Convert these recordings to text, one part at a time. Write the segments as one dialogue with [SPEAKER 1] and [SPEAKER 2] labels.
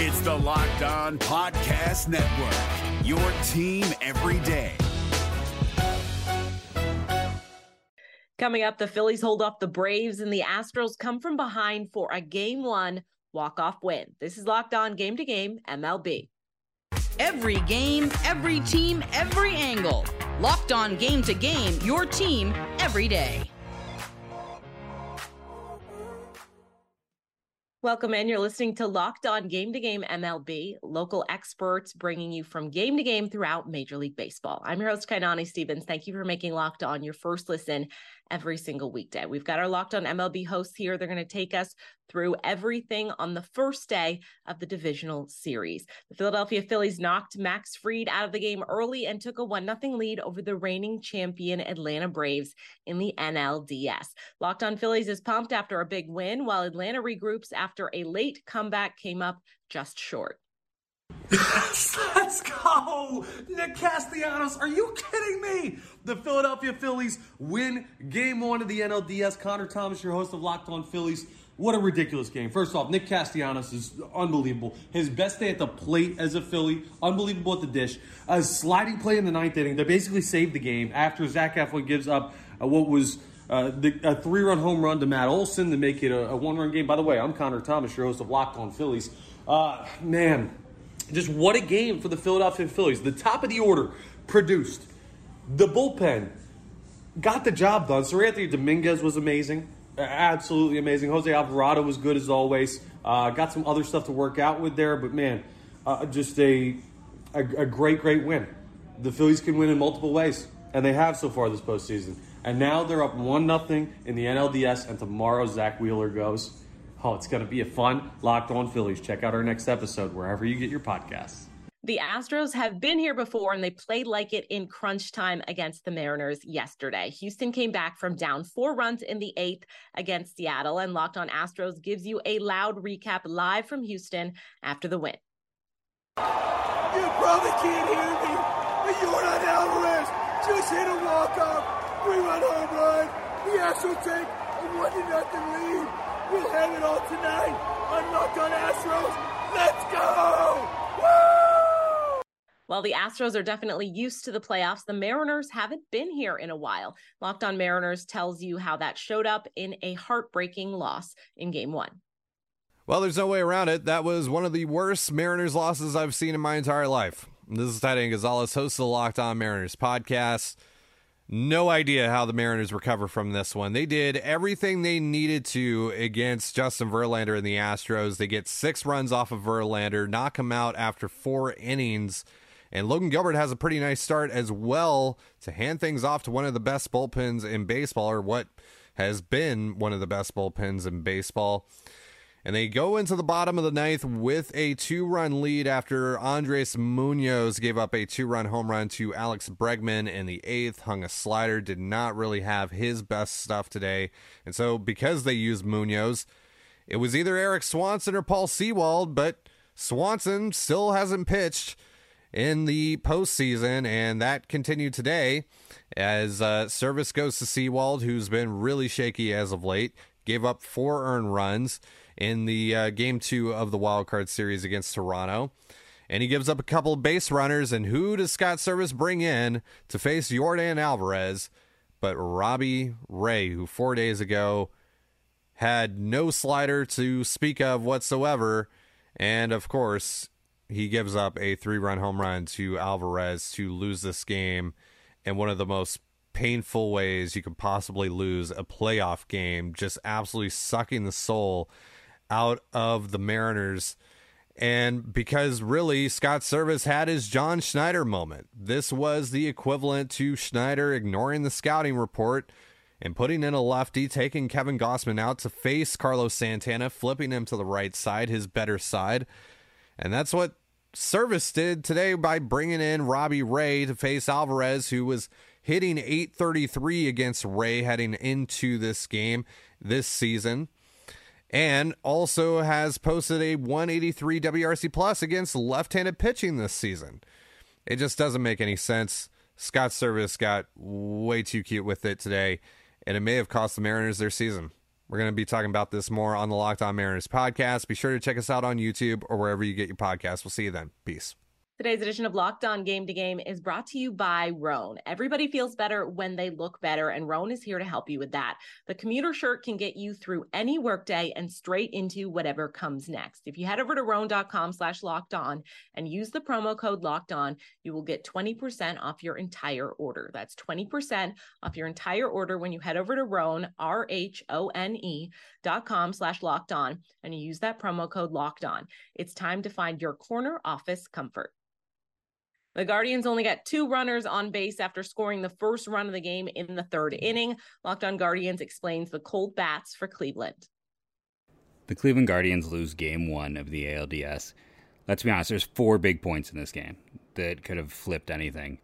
[SPEAKER 1] It's the Locked On Podcast Network, your team every day.
[SPEAKER 2] Coming up, the Phillies hold off the Braves and the Astros come from behind for a game one walk-off win. This is Locked On Game to Game MLB.
[SPEAKER 3] Every game, every team, every angle. Locked On Game to Game, your team every day.
[SPEAKER 2] Welcome in. You're listening to Locked On Game to Game MLB, local experts bringing you from game to game throughout Major League Baseball. I'm your host, Kainani Stevens. Thank you for making Locked On your first listen every single weekday. We've got our Locked On MLB hosts here. They're going to take us through everything on the first day of the divisional series. The Philadelphia Phillies knocked Max Fried out of the game early and took a 1 0 lead over the reigning champion Atlanta Braves in the NLDS. Locked on Phillies is pumped after a big win, while Atlanta regroups after a late comeback came up just short.
[SPEAKER 4] Let's go! Nick Castellanos, are you kidding me? The Philadelphia Phillies win game one of the NLDS. Connor Thomas, your host of Locked On Phillies. What a ridiculous game. First off, Nick Castellanos is unbelievable. His best day at the plate as a Philly, unbelievable at the dish. A sliding play in the ninth inning that basically saved the game after Zach Eflin gives up uh, what was uh, the, a three run home run to Matt Olson to make it a, a one run game. By the way, I'm Connor Thomas, your host of Locked On Phillies. Uh, man, just what a game for the Philadelphia Phillies. The top of the order produced. The bullpen got the job done. Seranthony Dominguez was amazing absolutely amazing. Jose Alvarado was good as always. Uh, got some other stuff to work out with there, but man, uh, just a, a, a great, great win. The Phillies can win in multiple ways, and they have so far this postseason. And now they're up one nothing in the NLDS, and tomorrow Zack Wheeler goes. Oh, it's going to be a fun Locked On Phillies. Check out our next episode wherever you get your podcasts.
[SPEAKER 2] The Astros have been here before and they played like it in crunch time against the Mariners yesterday. Houston came back from down four runs in the eighth against Seattle, and Locked On Astros gives you a loud recap live from Houston after the win.
[SPEAKER 5] You probably can't hear me, but Yordan Alvarez just hit a walk-off three-run home run. The Astros take a one to nothing lead. We'll have it all tonight on Locked On Astros. Let's go! Woo!
[SPEAKER 2] While the Astros are definitely used to the playoffs, the Mariners haven't been here in a while. Locked on Mariners tells you how that showed up in a heartbreaking loss in game one.
[SPEAKER 6] Well, there's no way around it. That was one of the worst Mariners losses I've seen in my entire life. This is Titan Gonzalez, host of the Locked On Mariners podcast. No idea how the Mariners recover from this one. They did everything they needed to against Justin Verlander and the Astros. They get six runs off of Verlander, knock him out after four innings and Logan Gilbert has a pretty nice start as well to hand things off to one of the best bullpens in baseball, or what has been one of the best bullpens in baseball. And they go into the bottom of the ninth with a two run lead after Andres Munoz gave up a two run home run to Alex Bregman in the eighth. Hung a slider, did not really have his best stuff today. And so, because they used Munoz, it was either Erik Swanson or Paul Sewald, but Swanson still hasn't pitched in the postseason, and that continued today as uh, Servais goes to Sewald, who's been really shaky as of late. Gave up four earned runs in the uh, game two of the wild card series against Toronto. And he gives up a couple base runners. And who does Scott Servais bring in to face Yordan Alvarez? But Robbie Ray, who four days ago had no slider to speak of whatsoever. And of course, he gives up a three run home run to Alvarez to lose this game in one of the most painful ways you could possibly lose a playoff game, just absolutely sucking the soul out of the Mariners. And because really, Scott Servais had his John Schneider moment. This was the equivalent to Schneider ignoring the scouting report and putting in a lefty, taking Kevin Gausman out to face Carlos Santana, flipping him to the right side, his better side. And that's what Servais did today by bringing in Robbie Ray to face Alvarez, who was hitting 833 against Ray heading into this game this season. And also has posted a 183 WRC plus against left handed pitching this season. It just doesn't make any sense. Scott Servais got way too cute with it today, and it may have cost the Mariners their season. We're going to be talking about this more on the Locked On Mariners podcast. Be sure to check us out on YouTube or wherever you get your podcasts. We'll see you then. Peace.
[SPEAKER 2] Today's edition of Locked On Game to Game is brought to you by Rhone. Everybody feels better when they look better, and Rhone is here to help you with that. The commuter shirt can get you through any workday and straight into whatever comes next. If you head over to rhone.com slash locked on and use the promo code locked on, you will get 20% off your entire order. That's 20% off your entire order when you head over to Rhone, R-H-O-N-E dot com slash locked on, and you use that promo code locked on. It's time to find your corner office comfort. The Guardians only got two runners on base after scoring the first run of the game in the third mm. inning. Locked on Guardians explains the cold bats for Cleveland.
[SPEAKER 7] The Cleveland Guardians lose game one of the ALDS. Let's be honest, there's four big points in this game that could have flipped anything.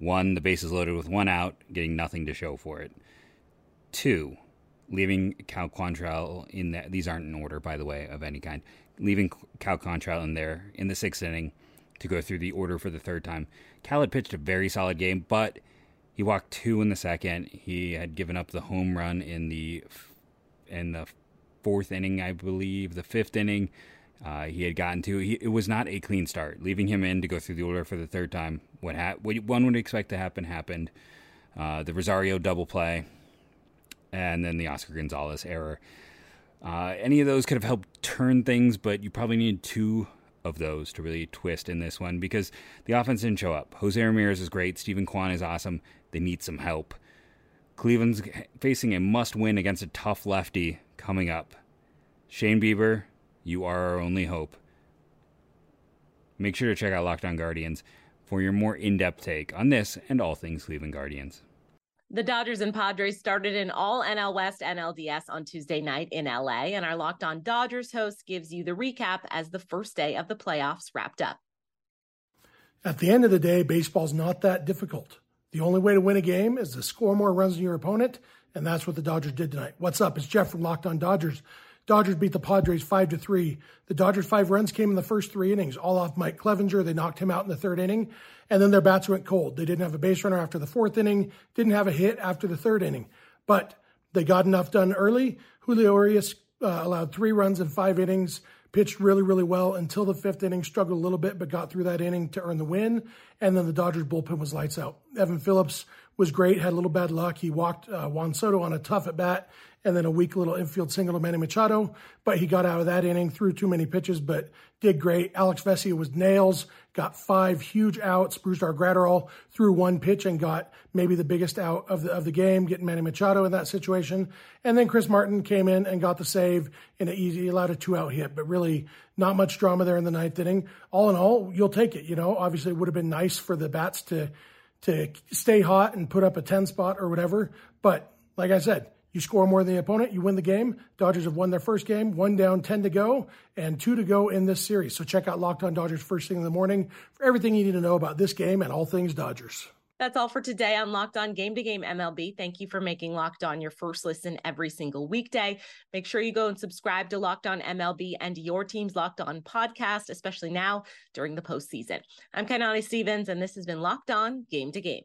[SPEAKER 7] One, the bases loaded with one out, getting nothing to show for it. Two, leaving Cal Quantrill in that. These aren't in order, by the way, of any kind. Leaving Cal Quantrill in there in the sixth inning to go through the order for the third time. Had pitched a very solid game, but he walked two in the second. He had given up the home run in the in the fourth inning, I believe, the fifth inning. Uh, he had gotten to. He, it was not a clean start. Leaving him in to go through the order for the third time, what, ha- what one would expect to happen happened. Uh, the Rosario double play, and then the Oscar Gonzalez error. Uh, any of those could have helped turn things, but you probably need two of those to really twist in this one because the offense didn't show up. Jose Ramirez is great. Steven Kwan is awesome. They need some help. Cleveland's facing a must win against a tough lefty coming up. Shane Bieber, you are our only hope. Make sure to check out Locked On Guardians for your more in depth take on this and all things Cleveland Guardians.
[SPEAKER 2] The Dodgers and Padres started an all NL West NLDS on Tuesday night in LA, and our Locked On Dodgers host gives you the recap as the first day of the playoffs wrapped up.
[SPEAKER 8] At the end of the day, baseball's not that difficult. The only way to win a game is to score more runs than your opponent, and that's what the Dodgers did tonight. What's up? It's Jeff from Locked On Dodgers. Dodgers beat the Padres five to three. The Dodgers' five runs came in the first three innings, all off Mike Clevinger. They knocked him out in the third inning, and then their bats went cold. They didn't have a base runner after the fourth inning, didn't have a hit after the third inning, but they got enough done early. Julio Urias uh, allowed three runs in five innings, pitched really, really well until the fifth inning, struggled a little bit, but got through that inning to earn the win. And then the Dodgers bullpen was lights out. Evan Phillips was great, had a little bad luck. He walked uh, Juan Soto on a tough at bat and then a weak little infield single to Manny Machado. But he got out of that inning, threw too many pitches, but did great. Alex Vesia was nails, got five huge outs. Brusdar Graterol threw one pitch and got maybe the biggest out of the, of the game, getting Manny Machado in that situation. And then Chris Martin came in and got the save in an easy, allowed a two out hit, but really not much drama there in the ninth inning. All in all, you'll take it. You know, obviously it would have been nice for the bats to, to stay hot and put up a 10 spot or whatever. But like I said, you score more than the opponent, you win the game. Dodgers have won their first game, one down, 10 to go, and two to go in this series. So check out Locked On Dodgers first thing in the morning for everything you need to know about this game and all things Dodgers.
[SPEAKER 2] That's all for today on Locked On Game to Game MLB. Thank you for making Locked On your first listen every single weekday. Make sure you go and subscribe to Locked On MLB and your team's Locked On podcast, especially now during the postseason. I'm Kainani Stevens, and this has been Locked On Game to Game.